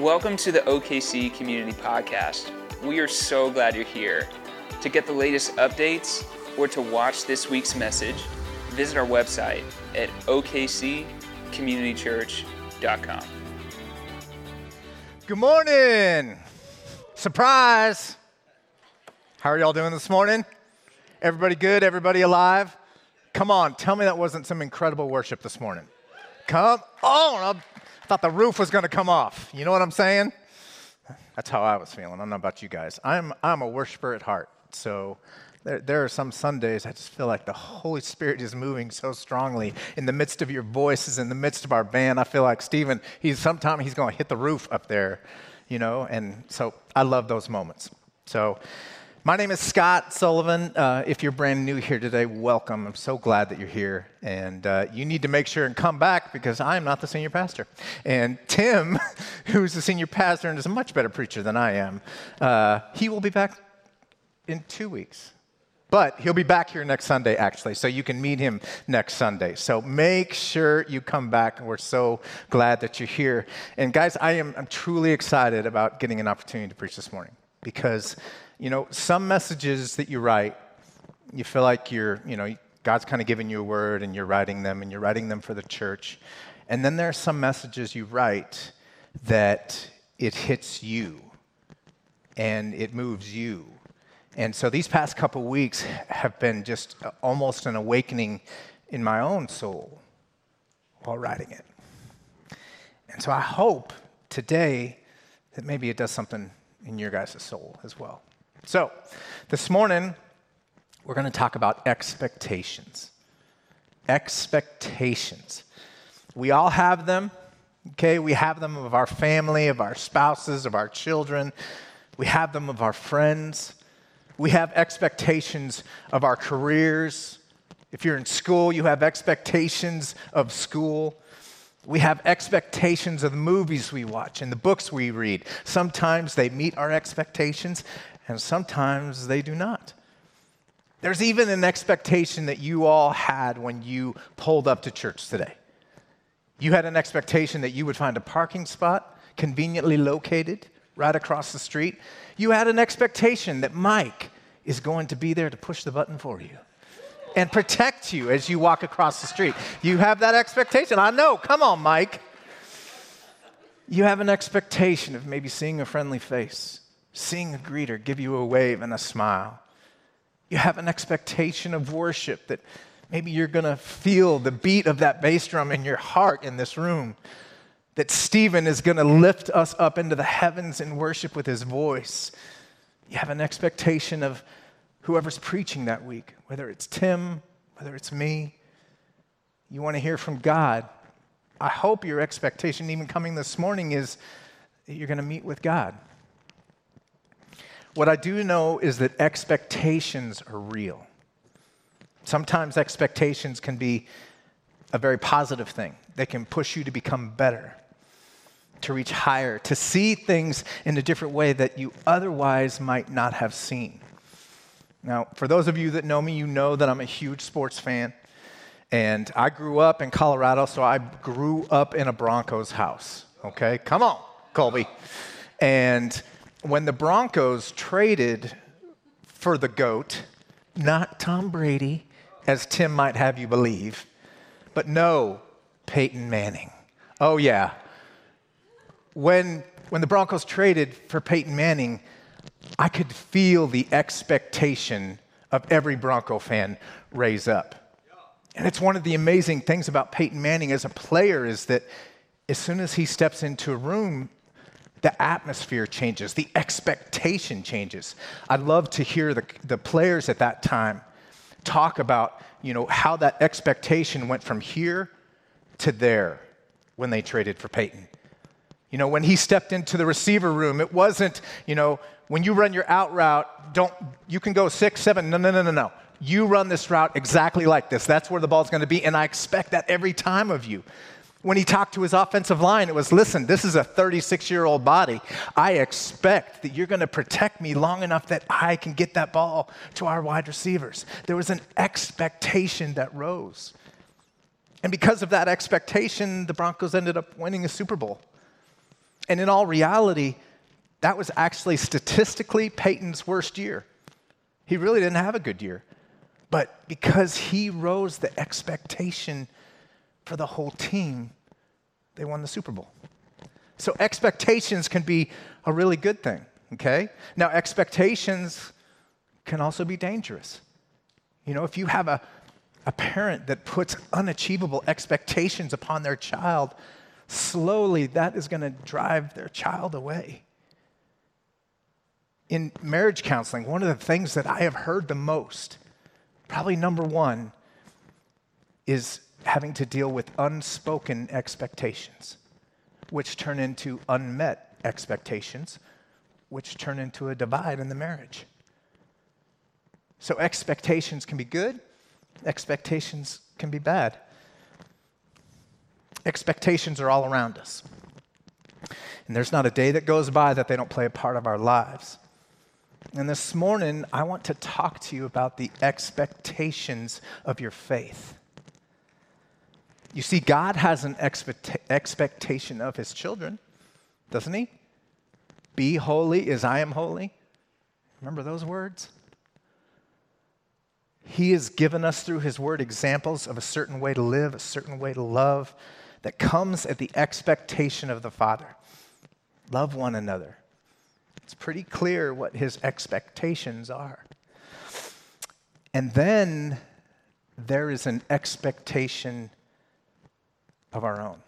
Welcome to the OKC Community Podcast. We are so glad you're here. To get the latest updates or to watch this week's message, visit our website at okccommunitychurch.com. Good morning. Surprise. How are y'all doing this morning? Everybody good? Everybody alive? Come on, tell me that wasn't some incredible worship this morning. Come on. Thought the roof was going to come off. You know what I'm saying? That's how I was feeling. I don't know about you guys. I'm, I'm a worshiper at heart. So there, there are some Sundays I just feel like the Holy Spirit is moving so strongly in the midst of your voices, in the midst of our band. I feel like Stephen, he's sometime he's going to hit the roof up there, you know, and so I love those moments. So my name is Scott Sullivan. Uh, if you're brand new here today, welcome. I'm so glad that you're here. And uh, you need to make sure and come back because I'm not the senior pastor. And Tim, who's the senior pastor and is a much better preacher than I am, uh, he will be back in two weeks. But he'll be back here next Sunday, actually, so you can meet him next Sunday. So make sure you come back. and We're so glad that you're here. And guys, I am I'm truly excited about getting an opportunity to preach this morning because you know, some messages that you write, you feel like you're, you know, God's kind of giving you a word and you're writing them and you're writing them for the church. And then there are some messages you write that it hits you and it moves you. And so these past couple weeks have been just uh, almost an awakening in my own soul while writing it. And so I hope today that maybe it does something in your guys' soul as well. So, this morning, we're going to talk about expectations. Expectations. We all have them, okay? We have them of our family, of our spouses, of our children. We have them of our friends. We have expectations of our careers. If you're in school, you have expectations of school. We have expectations of the movies we watch and the books we read. Sometimes they meet our expectations, and sometimes they do not. There's even an expectation that you all had when you pulled up to church today. You had an expectation that you would find a parking spot conveniently located right across the street. You had an expectation that Mike is going to be there to push the button for you and protect you as you walk across the street. You have that expectation. I know. Come on, Mike. You have an expectation of maybe seeing a friendly face seeing a greeter give you a wave and a smile. You have an expectation of worship that maybe you're going to feel the beat of that bass drum in your heart in this room. That Stephen is going to lift us up into the heavens in worship with his voice. You have an expectation of whoever's preaching that week, whether it's Tim, whether it's me. You want to hear from God. I hope your expectation, even coming this morning, is that you're going to meet with God. What I do know is that expectations are real. Sometimes expectations can be a very positive thing, they can push you to become better, to reach higher, to see things in a different way that you otherwise might not have seen. Now, for those of you that know me, you know that I'm a huge sports fan. And I grew up in Colorado, so I grew up in a Broncos house. Okay? Come on, Colby. And when the Broncos traded for the GOAT, not Tom Brady, as Tim might have you believe, but no, Peyton Manning. Oh, yeah. When, when the Broncos traded for Peyton Manning, I could feel the expectation of every Bronco fan raise up. And it's one of the amazing things about Peyton Manning as a player is that as soon as he steps into a room, the atmosphere changes, the expectation changes. I'd love to hear the, the players at that time talk about, you know, how that expectation went from here to there when they traded for Peyton. You know, when he stepped into the receiver room, it wasn't, you know, when you run your out route, don't, you can go six, seven, no, no, no, no, no. You run this route exactly like this. That's where the ball's going to be, and I expect that every time of you. When he talked to his offensive line, it was listen, this is a 36 year old body. I expect that you're going to protect me long enough that I can get that ball to our wide receivers. There was an expectation that rose. And because of that expectation, the Broncos ended up winning a Super Bowl. And in all reality, that was actually statistically Peyton's worst year. He really didn't have a good year. But because he rose the expectation for the whole team, they won the Super Bowl. So expectations can be a really good thing, okay? Now, expectations can also be dangerous. You know, if you have a, a parent that puts unachievable expectations upon their child, slowly that is going to drive their child away. In marriage counseling, one of the things that I have heard the most, probably number one, is having to deal with unspoken expectations, which turn into unmet expectations, which turn into a divide in the marriage. So, expectations can be good, expectations can be bad. Expectations are all around us. And there's not a day that goes by that they don't play a part of our lives. And this morning, I want to talk to you about the expectations of your faith. You see, God has an expect- expectation of his children, doesn't he? Be holy as I am holy. Remember those words? He has given us through His Word examples of a certain way to live, a certain way to love that comes at the expectation of the Father. Love one another. It's pretty clear what His expectations are. And then there is an expectation of our own.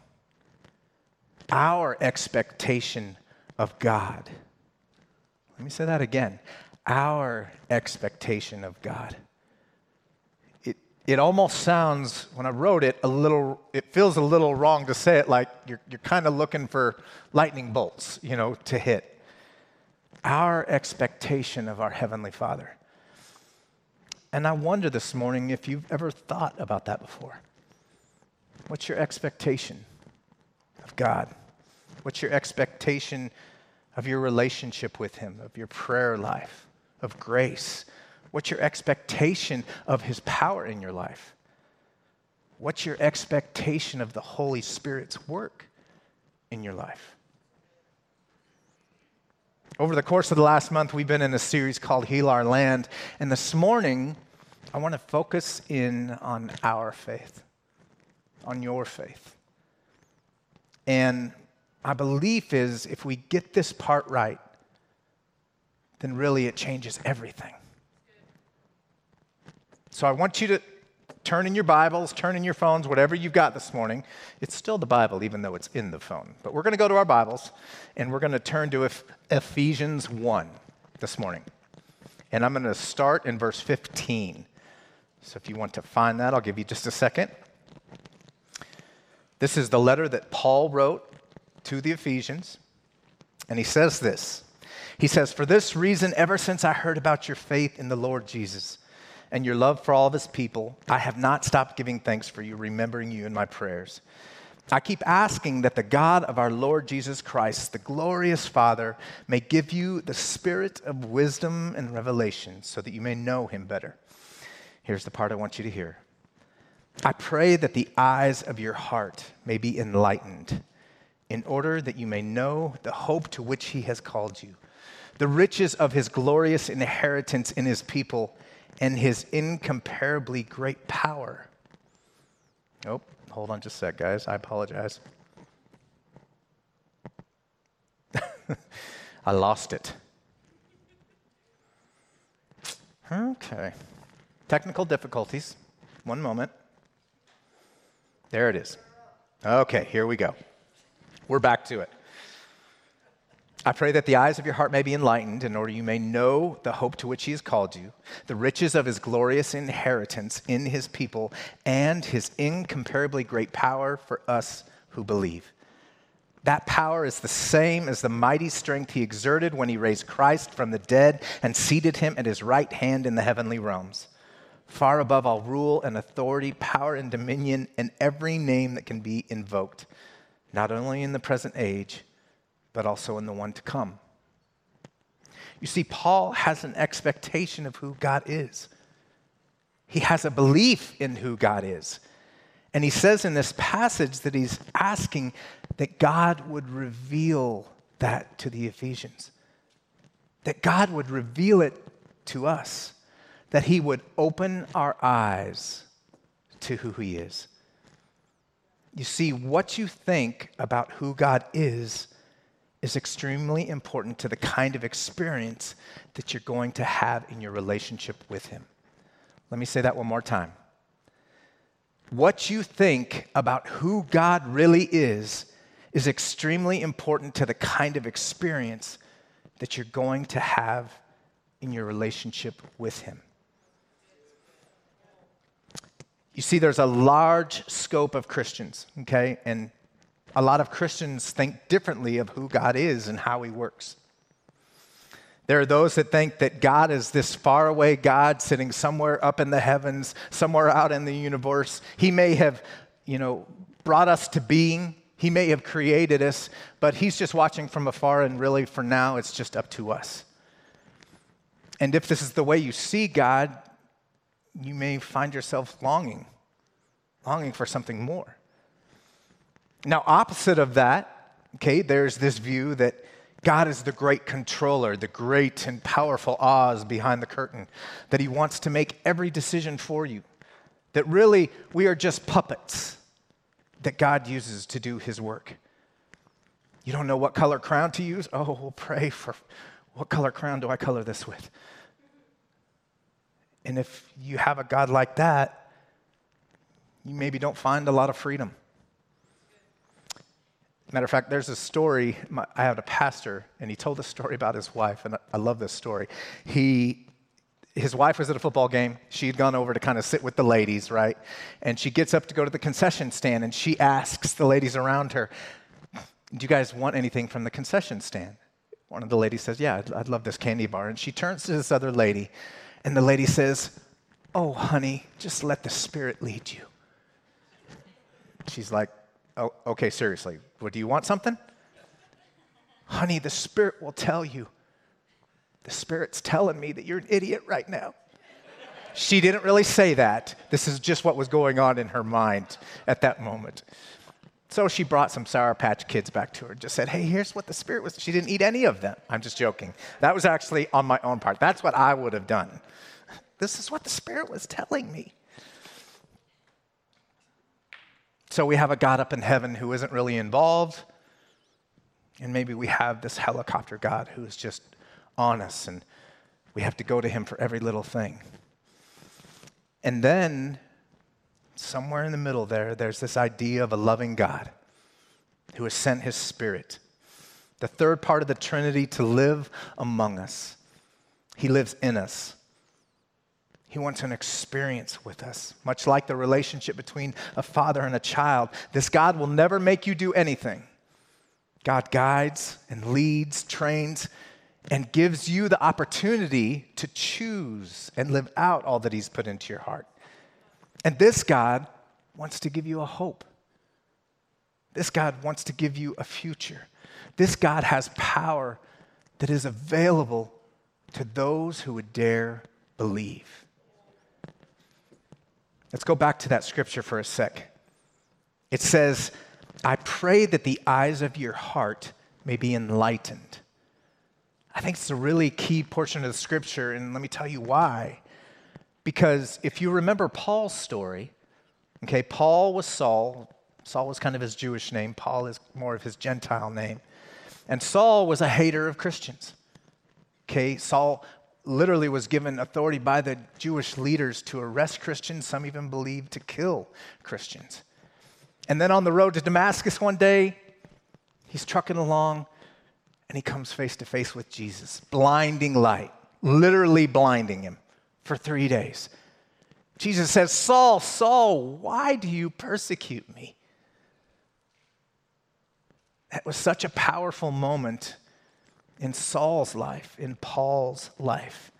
Our expectation of God. Let me say that again. Our expectation of God it it almost sounds, when I wrote it, a little, it feels a little wrong to say it like you're, you're kind of looking for lightning bolts, you know, to hit. Our expectation of our Heavenly Father. And I wonder this morning if you've ever thought about that before. What's your expectation of God? What's your expectation of your relationship with Him, of your prayer life, of grace? What's your expectation of His power in your life? What's your expectation of the Holy Spirit's work in your life? Over the course of the last month, we've been in a series called Heal Our Land. And this morning, I want to focus in on our faith, on your faith. And my belief is if we get this part right, then really it changes everything. So I want you to turn in your Bibles, turn in your phones, whatever you've got this morning. It's still the Bible, even though it's in the phone. But we're going to go to our Bibles and we're going to turn to Ephesians 1 this morning. And I'm going to start in verse 15. So if you want to find that, I'll give you just a second. This is the letter that Paul wrote to the Ephesians. And he says this He says, For this reason, ever since I heard about your faith in the Lord Jesus, and your love for all of his people, I have not stopped giving thanks for you, remembering you in my prayers. I keep asking that the God of our Lord Jesus Christ, the glorious Father, may give you the spirit of wisdom and revelation so that you may know him better. Here's the part I want you to hear. I pray that the eyes of your heart may be enlightened, in order that you may know the hope to which he has called you, the riches of his glorious inheritance in his people and his incomparably great power. Oh, hold on just a sec, guys. I apologize. I lost it. Okay. Technical difficulties. One moment. There it is. Okay, here we go. We're back to it. I pray that the eyes of your heart may be enlightened in order you may know the hope to which he has called you, the riches of his glorious inheritance in his people, and his incomparably great power for us who believe. That power is the same as the mighty strength he exerted when he raised Christ from the dead and seated him at his right hand in the heavenly realms, far above all rule and authority, power and dominion, and every name that can be invoked, not only in the present age but also in the one to come. You see, Paul has an expectation of who God is. He has a belief in who God is. And he says in this passage that he's asking that God would reveal that to the Ephesians. That God would reveal it to us, that He would open our eyes to who He is. You see, what you think about who God is is extremely important to the kind of experience that you're going to have in your relationship with Him. Let me say that one more time. What you think about who God really is is extremely important to the kind of experience that you're going to have in your relationship with Him. You see, there's a large scope of Christians, okay? And a lot of Christians think differently of who God is and how He works. There are those that think that God is this faraway God sitting somewhere up in the heavens, somewhere out in the universe. He may have, you know, brought us to being. He may have created us, but He's just watching from afar, and really, for now, it's just up to us. And if this is the way you see God, you may find yourself longing, longing for something more. Now, opposite of that, okay, there's this view that God is the great controller, the great and powerful Oz behind the curtain, that He wants to make every decision for you, that really we are just puppets that God uses to do His work. You don't know what color crown to use? Oh, we'll pray for what color crown do I color this with? And if you have a God like that, you maybe don't find a lot of freedom. Matter of fact, there's a story. I had a pastor, and he told a story about his wife, and I love this story. He, his wife was at a football game. She had gone over to kind of sit with the ladies, right? And she gets up to go to the concession stand, and she asks the ladies around her, Do you guys want anything from the concession stand? One of the ladies says, Yeah, I'd, I'd love this candy bar. And she turns to this other lady and the lady says, Oh, honey, just let the Spirit lead you. She's like, Oh, okay, seriously. What do you want something? Honey, the Spirit will tell you. The Spirit's telling me that you're an idiot right now. She didn't really say that. This is just what was going on in her mind at that moment. So she brought some Sour Patch kids back to her and just said, Hey, here's what the Spirit was. She didn't eat any of them. I'm just joking. That was actually on my own part. That's what I would have done. This is what the Spirit was telling me. So we have a God up in heaven who isn't really involved. And maybe we have this helicopter God who is just on us and we have to go to him for every little thing. And then somewhere in the middle there, there's this idea of a loving God who has sent his spirit, the third part of the Trinity, to live among us. He lives in us. He wants an experience with us, much like the relationship between a father and a child. This God will never make you do anything. God guides and leads, trains, and gives you the opportunity to choose and live out all that He's put into your heart. And this God wants to give you a hope. This God wants to give you a future. This God has power that is available to those who would dare believe. Let's go back to that scripture for a sec. It says, I pray that the eyes of your heart may be enlightened. I think it's a really key portion of the scripture, and let me tell you why. Because if you remember Paul's story, okay, Paul was Saul. Saul was kind of his Jewish name, Paul is more of his Gentile name. And Saul was a hater of Christians. Okay, Saul literally was given authority by the Jewish leaders to arrest Christians, some even believed to kill Christians. And then on the road to Damascus one day, he's trucking along and he comes face to face with Jesus, blinding light, literally blinding him for three days. Jesus says, Saul, Saul, why do you persecute me? That was such a powerful moment in Saul's life, in Paul's life,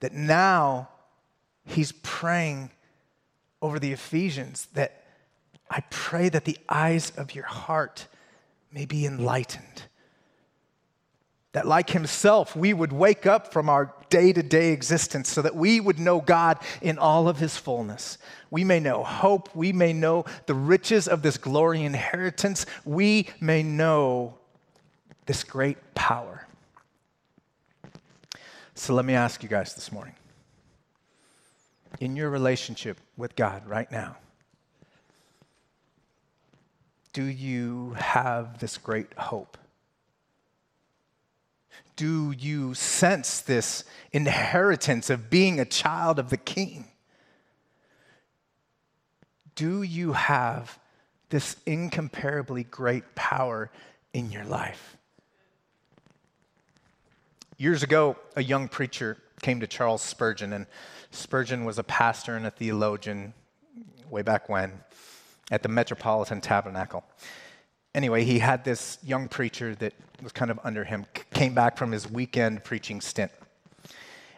that now he's praying over the Ephesians that I pray that the eyes of your heart may be enlightened that, like himself, we would wake up from our day to day existence so that we would know God in all of his fullness. We may know hope. We may know the riches of this glory inheritance. We may know this great power. So let me ask you guys this morning in your relationship with God right now, do you have this great hope? Do you sense this inheritance of being a child of the King? Do you have this incomparably great power in your life? Years ago, a young preacher came to Charles Spurgeon, and Spurgeon was a pastor and a theologian way back when at the Metropolitan Tabernacle. Anyway, he had this young preacher that was kind of under him, came back from his weekend preaching stint.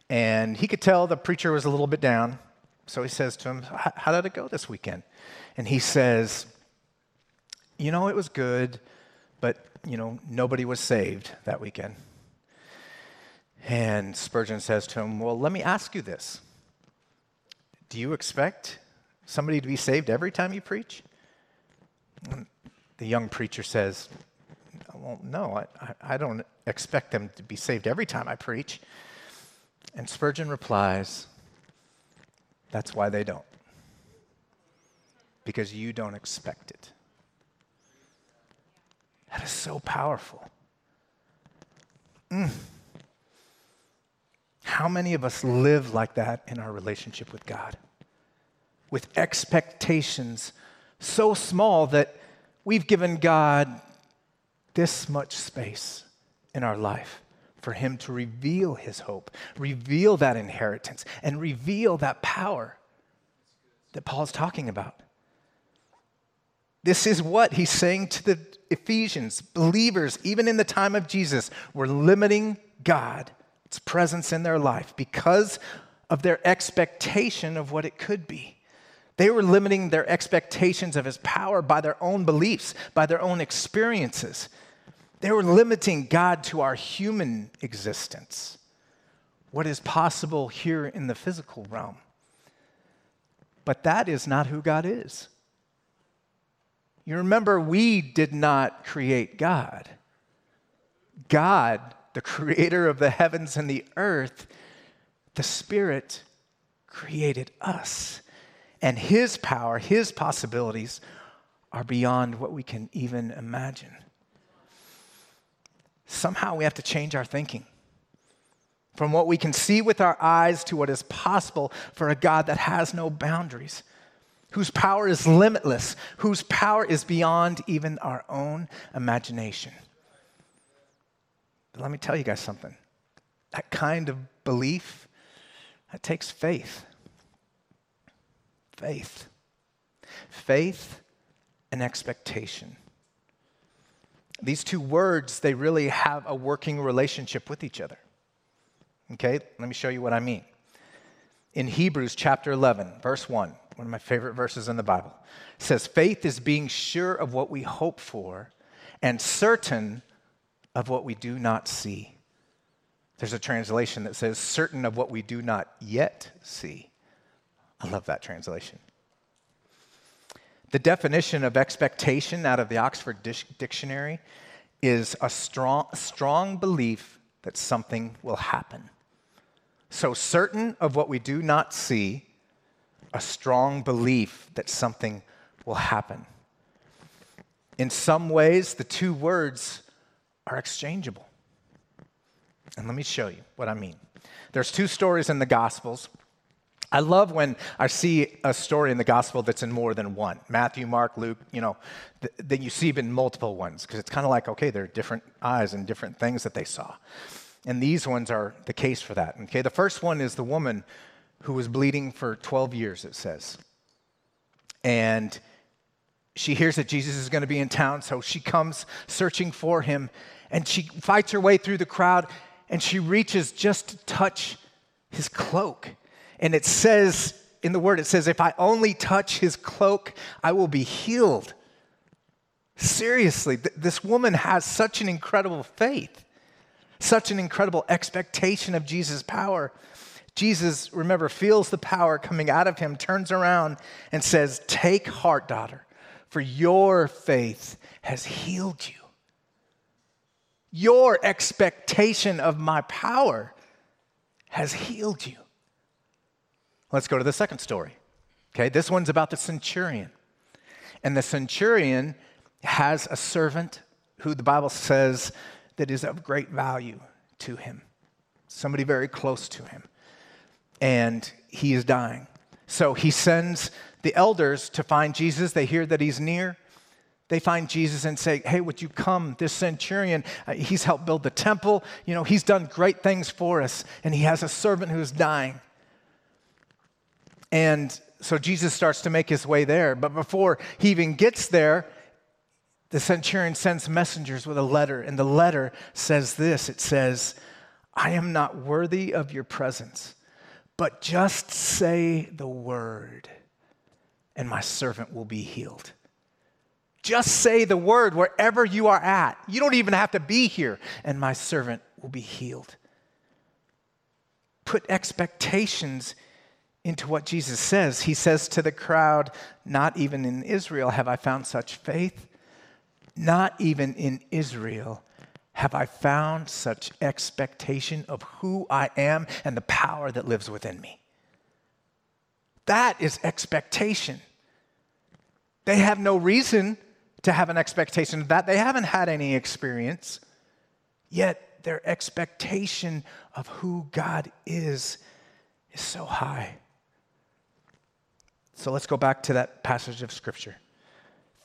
And he could tell the preacher was a little bit down. So he says to him, How did it go this weekend? And he says, You know, it was good, but, you know, nobody was saved that weekend. And Spurgeon says to him, Well, let me ask you this Do you expect somebody to be saved every time you preach? The young preacher says, Well, no, I, I don't expect them to be saved every time I preach. And Spurgeon replies, That's why they don't. Because you don't expect it. That is so powerful. Mm. How many of us live like that in our relationship with God? With expectations so small that we've given God this much space in our life for Him to reveal His hope, reveal that inheritance, and reveal that power that Paul's talking about. This is what he's saying to the Ephesians. Believers, even in the time of Jesus, were limiting God its presence in their life because of their expectation of what it could be. They were limiting their expectations of his power by their own beliefs, by their own experiences. They were limiting God to our human existence, what is possible here in the physical realm. But that is not who God is. You remember, we did not create God. God the creator of the heavens and the earth, the Spirit created us. And His power, His possibilities are beyond what we can even imagine. Somehow we have to change our thinking from what we can see with our eyes to what is possible for a God that has no boundaries, whose power is limitless, whose power is beyond even our own imagination. But let me tell you guys something. That kind of belief, that takes faith. Faith. Faith and expectation. These two words, they really have a working relationship with each other. Okay, let me show you what I mean. In Hebrews chapter 11, verse 1, one of my favorite verses in the Bible, says, Faith is being sure of what we hope for and certain of what we do not see. There's a translation that says, certain of what we do not yet see. I love that translation. The definition of expectation out of the Oxford Dictionary is a strong, strong belief that something will happen. So, certain of what we do not see, a strong belief that something will happen. In some ways, the two words are exchangeable. And let me show you what I mean. There's two stories in the Gospels. I love when I see a story in the gospel that's in more than one Matthew, Mark, Luke, you know, th- that you see in multiple ones, because it's kind of like, okay, there are different eyes and different things that they saw. And these ones are the case for that. Okay, the first one is the woman who was bleeding for 12 years, it says. And she hears that Jesus is going to be in town, so she comes searching for him and she fights her way through the crowd and she reaches just to touch his cloak. And it says in the word, it says, If I only touch his cloak, I will be healed. Seriously, th- this woman has such an incredible faith, such an incredible expectation of Jesus' power. Jesus, remember, feels the power coming out of him, turns around and says, Take heart, daughter for your faith has healed you. Your expectation of my power has healed you. Let's go to the second story. Okay, this one's about the centurion. And the centurion has a servant who the Bible says that is of great value to him, somebody very close to him. And he is dying. So he sends the elders to find Jesus. They hear that he's near. They find Jesus and say, Hey, would you come? This centurion, uh, he's helped build the temple. You know, he's done great things for us, and he has a servant who's dying. And so Jesus starts to make his way there. But before he even gets there, the centurion sends messengers with a letter, and the letter says this it says, I am not worthy of your presence, but just say the word, and my servant will be healed. Just say the word wherever you are at. You don't even have to be here, and my servant will be healed. Put expectations into what Jesus says. He says to the crowd, Not even in Israel have I found such faith. Not even in Israel have I found such expectation of who I am and the power that lives within me. That is expectation. They have no reason to have an expectation of that. They haven't had any experience, yet their expectation of who God is is so high. So let's go back to that passage of Scripture.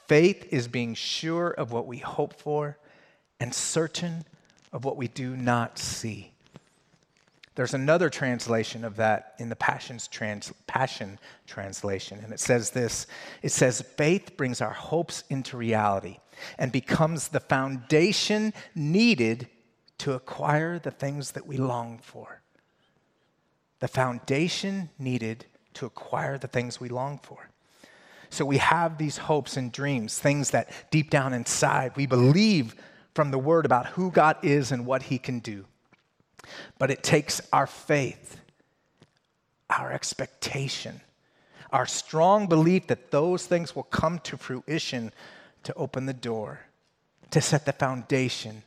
Faith is being sure of what we hope for and certain of what we do not see. There's another translation of that in the Passion's trans, Passion translation, and it says this It says, Faith brings our hopes into reality and becomes the foundation needed to acquire the things that we long for. The foundation needed to acquire the things we long for. So we have these hopes and dreams, things that deep down inside we believe from the word about who God is and what he can do. But it takes our faith, our expectation, our strong belief that those things will come to fruition to open the door, to set the foundation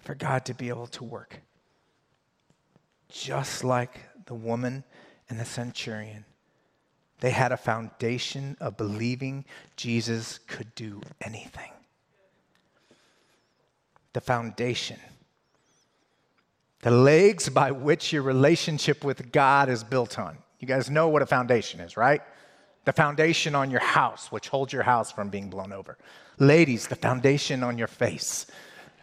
for God to be able to work. Just like the woman and the centurion. They had a foundation of believing Jesus could do anything. The foundation. The legs by which your relationship with God is built on. You guys know what a foundation is, right? The foundation on your house, which holds your house from being blown over. Ladies, the foundation on your face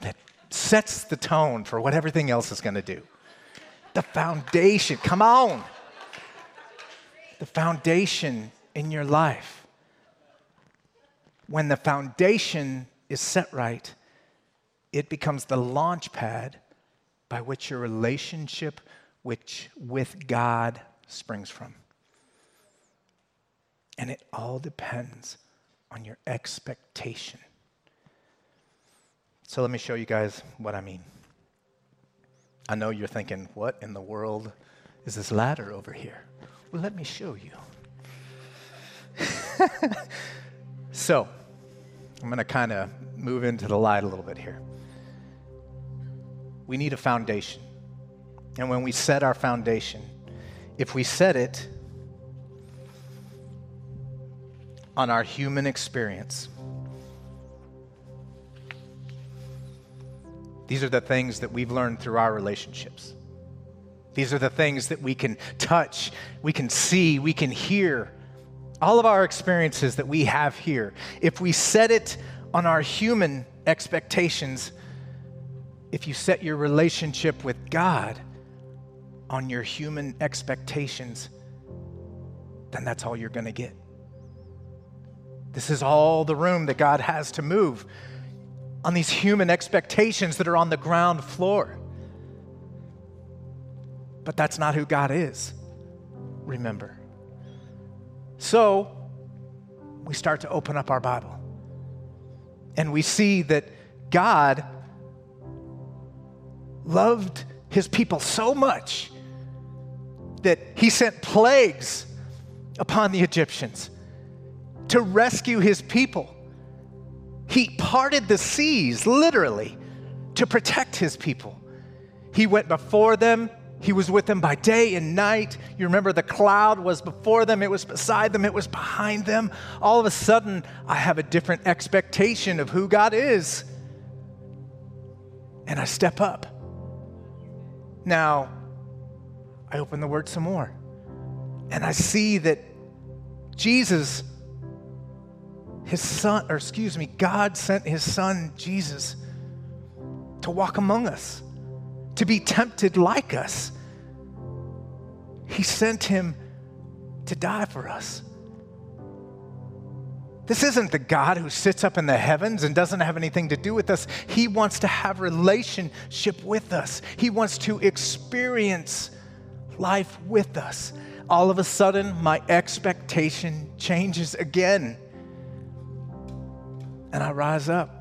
that sets the tone for what everything else is going to do. The foundation, come on the foundation in your life. When the foundation is set right, it becomes the launch pad by which your relationship which, with God springs from. And it all depends on your expectation. So let me show you guys what I mean. I know you're thinking, what in the world is this ladder over here? Well, let me show you. so, I'm going to kind of move into the light a little bit here. We need a foundation. And when we set our foundation, if we set it on our human experience, these are the things that we've learned through our relationships. These are the things that we can touch, we can see, we can hear. All of our experiences that we have here, if we set it on our human expectations, if you set your relationship with God on your human expectations, then that's all you're going to get. This is all the room that God has to move on these human expectations that are on the ground floor. But that's not who God is, remember. So we start to open up our Bible and we see that God loved his people so much that he sent plagues upon the Egyptians to rescue his people. He parted the seas, literally, to protect his people. He went before them. He was with them by day and night. You remember the cloud was before them, it was beside them, it was behind them. All of a sudden, I have a different expectation of who God is. And I step up. Now, I open the word some more. And I see that Jesus, his son, or excuse me, God sent his son, Jesus, to walk among us to be tempted like us. He sent him to die for us. This isn't the God who sits up in the heavens and doesn't have anything to do with us. He wants to have relationship with us. He wants to experience life with us. All of a sudden, my expectation changes again. And I rise up.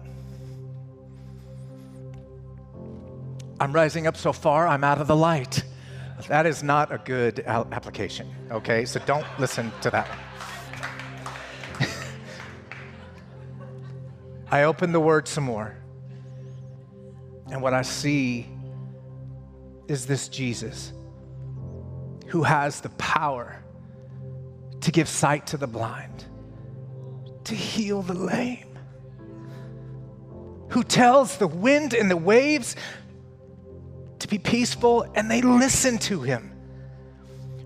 I'm rising up so far, I'm out of the light. That is not a good application, okay? So don't listen to that I open the word some more. And what I see is this Jesus who has the power to give sight to the blind, to heal the lame, who tells the wind and the waves to be peaceful and they listen to him.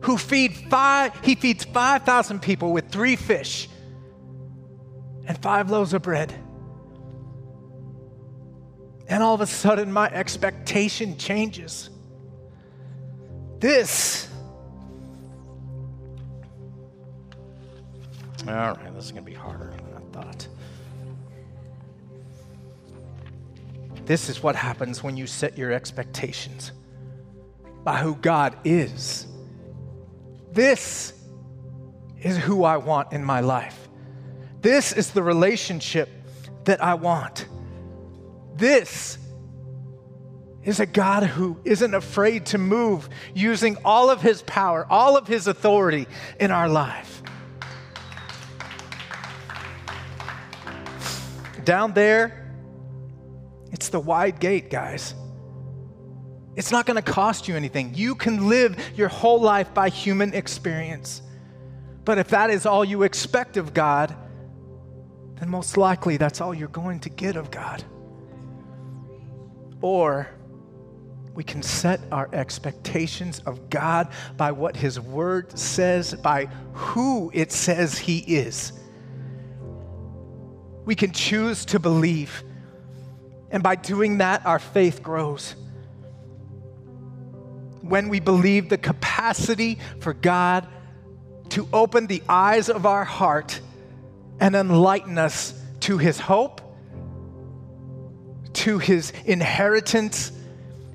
Who feed five, he feeds 5,000 people with three fish and five loaves of bread. And all of a sudden, my expectation changes. This. All right, this is going to be harder than I thought. This is what happens when you set your expectations by who God is. This is who I want in my life. This is the relationship that I want. This is a God who isn't afraid to move using all of his power, all of his authority in our life. Down there, it's the wide gate, guys. It's not going to cost you anything. You can live your whole life by human experience. But if that is all you expect of God, then most likely that's all you're going to get of God. Or we can set our expectations of God by what His Word says, by who it says He is. We can choose to believe and by doing that, our faith grows. When we believe the capacity for God to open the eyes of our heart and enlighten us to his hope, to his inheritance,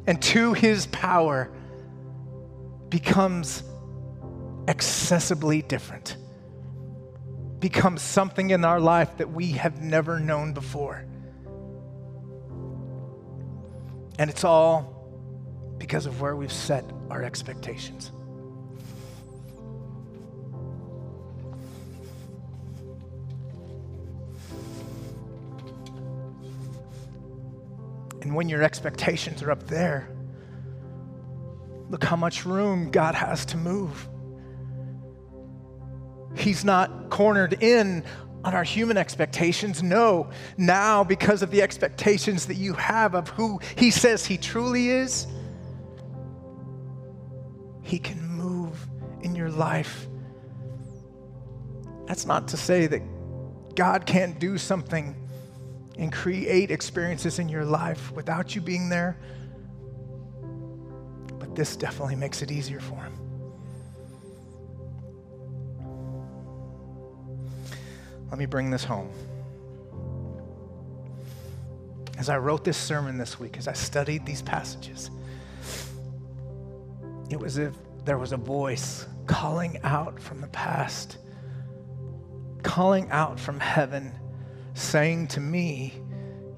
and to his power becomes accessibly different, becomes something in our life that we have never known before. And it's all because of where we've set our expectations. And when your expectations are up there, look how much room God has to move. He's not cornered in on our human expectations. No, now, because of the expectations that you have of who He says He truly is, He can move in your life. That's not to say that God can't do something and create experiences in your life without you being there, but this definitely makes it easier for Him. Let me bring this home. As I wrote this sermon this week, as I studied these passages, it was as if there was a voice calling out from the past, calling out from heaven, saying to me,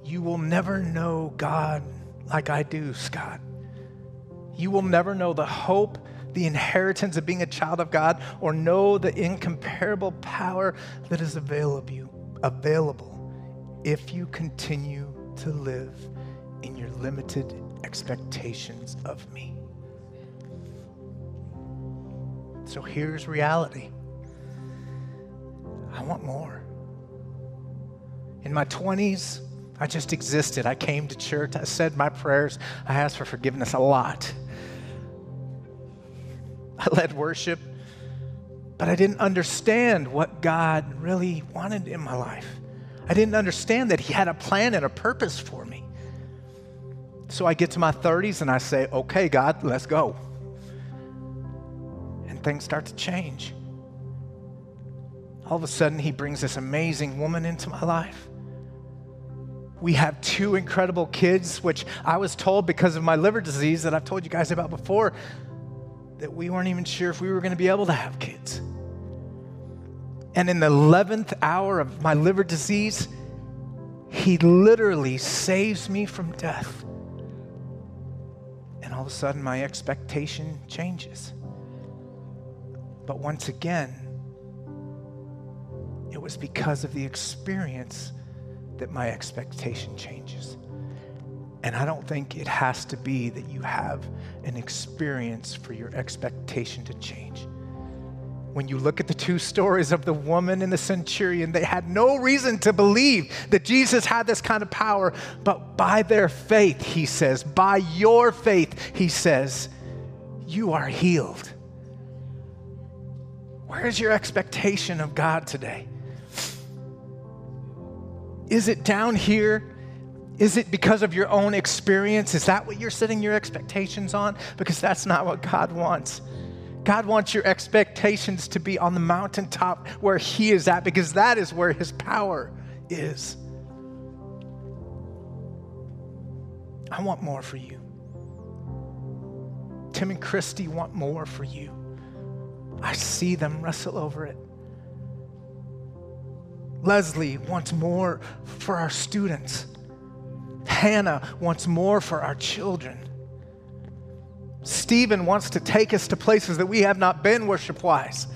You will never know God like I do, Scott. You will never know the hope the inheritance of being a child of God or know the incomparable power that is available, available if you continue to live in your limited expectations of me. So here's reality I want more. In my 20s, I just existed. I came to church. I said my prayers. I asked for forgiveness a lot. I led worship, but I didn't understand what God really wanted in my life. I didn't understand that He had a plan and a purpose for me. So I get to my 30s and I say, okay, God, let's go. And things start to change. All of a sudden, He brings this amazing woman into my life. We have two incredible kids, which I was told because of my liver disease that I've told you guys about before, that we weren't even sure if we were going to be able to have kids. And in the 11th hour of my liver disease, he literally saves me from death. And all of a sudden, my expectation changes. But once again, it was because of the experience that my expectation changes. And I don't think it has to be that you have an experience for your expectation to change. When you look at the two stories of the woman and the centurion, they had no reason to believe that Jesus had this kind of power, but by their faith, he says, by your faith, he says, you are healed. Where's your expectation of God today? Is it down here? Is it because of your own experience? Is that what you're setting your expectations on? Because that's not what God wants. God wants your expectations to be on the mountaintop where He is at, because that is where His power is. I want more for you. Tim and Christy want more for you. I see them wrestle over it. Leslie wants more for our students. Hannah wants more for our children. Stephen wants to take us to places that we have not been worship wise.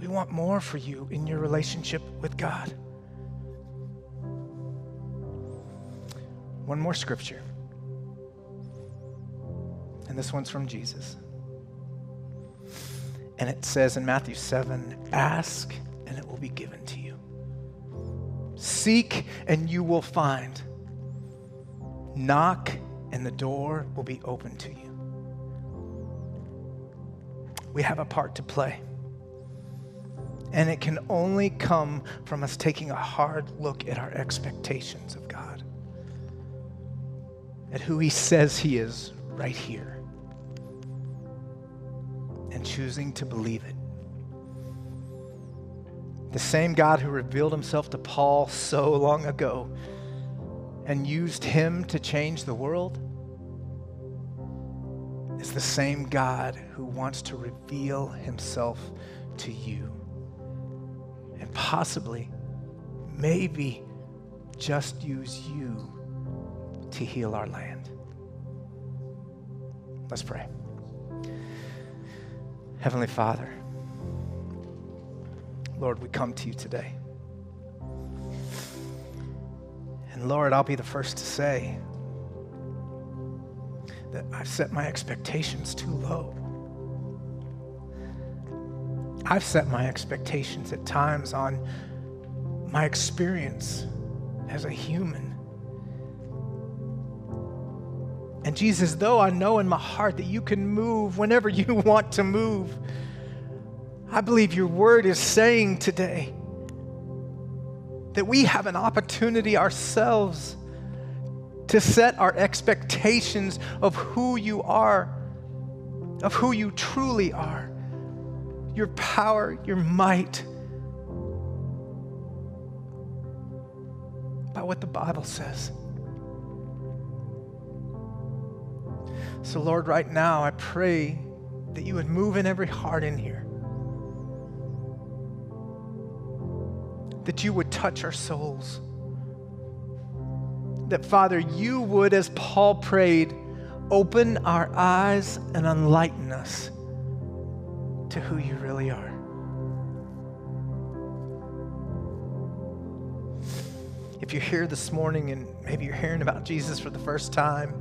We want more for you in your relationship with God. One more scripture. And this one's from Jesus. And it says in Matthew 7 Ask, and it will be given to you. Seek, and you will find. Knock, and the door will be open to you. We have a part to play. And it can only come from us taking a hard look at our expectations of God, at who He says He is right here and choosing to believe it. The same God who revealed himself to Paul so long ago and used him to change the world is the same God who wants to reveal himself to you. And possibly, maybe, just use you to heal our land. Let's pray. Heavenly Father, Lord, we come to you today. And Lord, I'll be the first to say that I've set my expectations too low. I've set my expectations at times on my experience as a human. And Jesus, though I know in my heart that you can move whenever you want to move, I believe your word is saying today that we have an opportunity ourselves to set our expectations of who you are, of who you truly are, your power, your might, by what the Bible says. So, Lord, right now, I pray that you would move in every heart in here. That you would touch our souls. That, Father, you would, as Paul prayed, open our eyes and enlighten us to who you really are. if you're here this morning and maybe you're hearing about Jesus for the first time,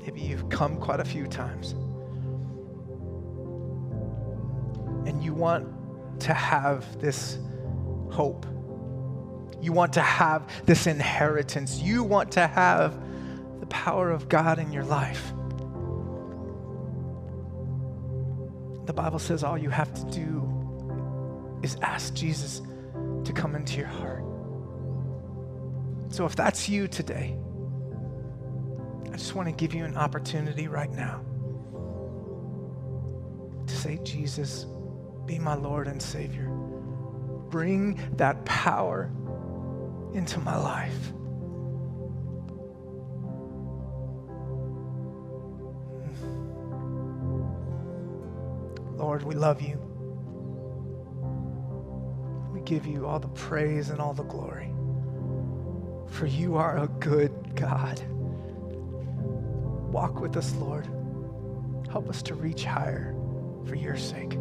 maybe you've come quite a few times, and you want to have this hope, you want to have this inheritance, you want to have the power of God in your life. The Bible says all you have to do is ask Jesus to come into your heart. So if that's you today, I just want to give you an opportunity right now to say, Jesus, be my Lord and Savior. Bring that power into my life. Lord, we love you. We give you all the praise and all the glory. For you are a good God. Walk with us, Lord. Help us to reach higher for your sake,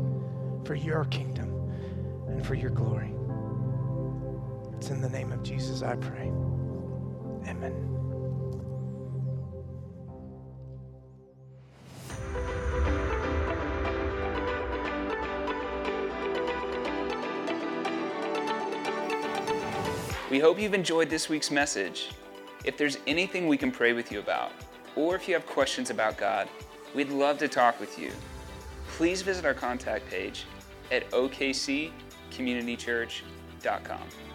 for your kingdom, and for your glory. It's in the name of Jesus I pray. Amen. We hope you've enjoyed this week's message. If there's anything we can pray with you about, or if you have questions about God, we'd love to talk with you. Please visit our contact page at okccommunitychurch.com.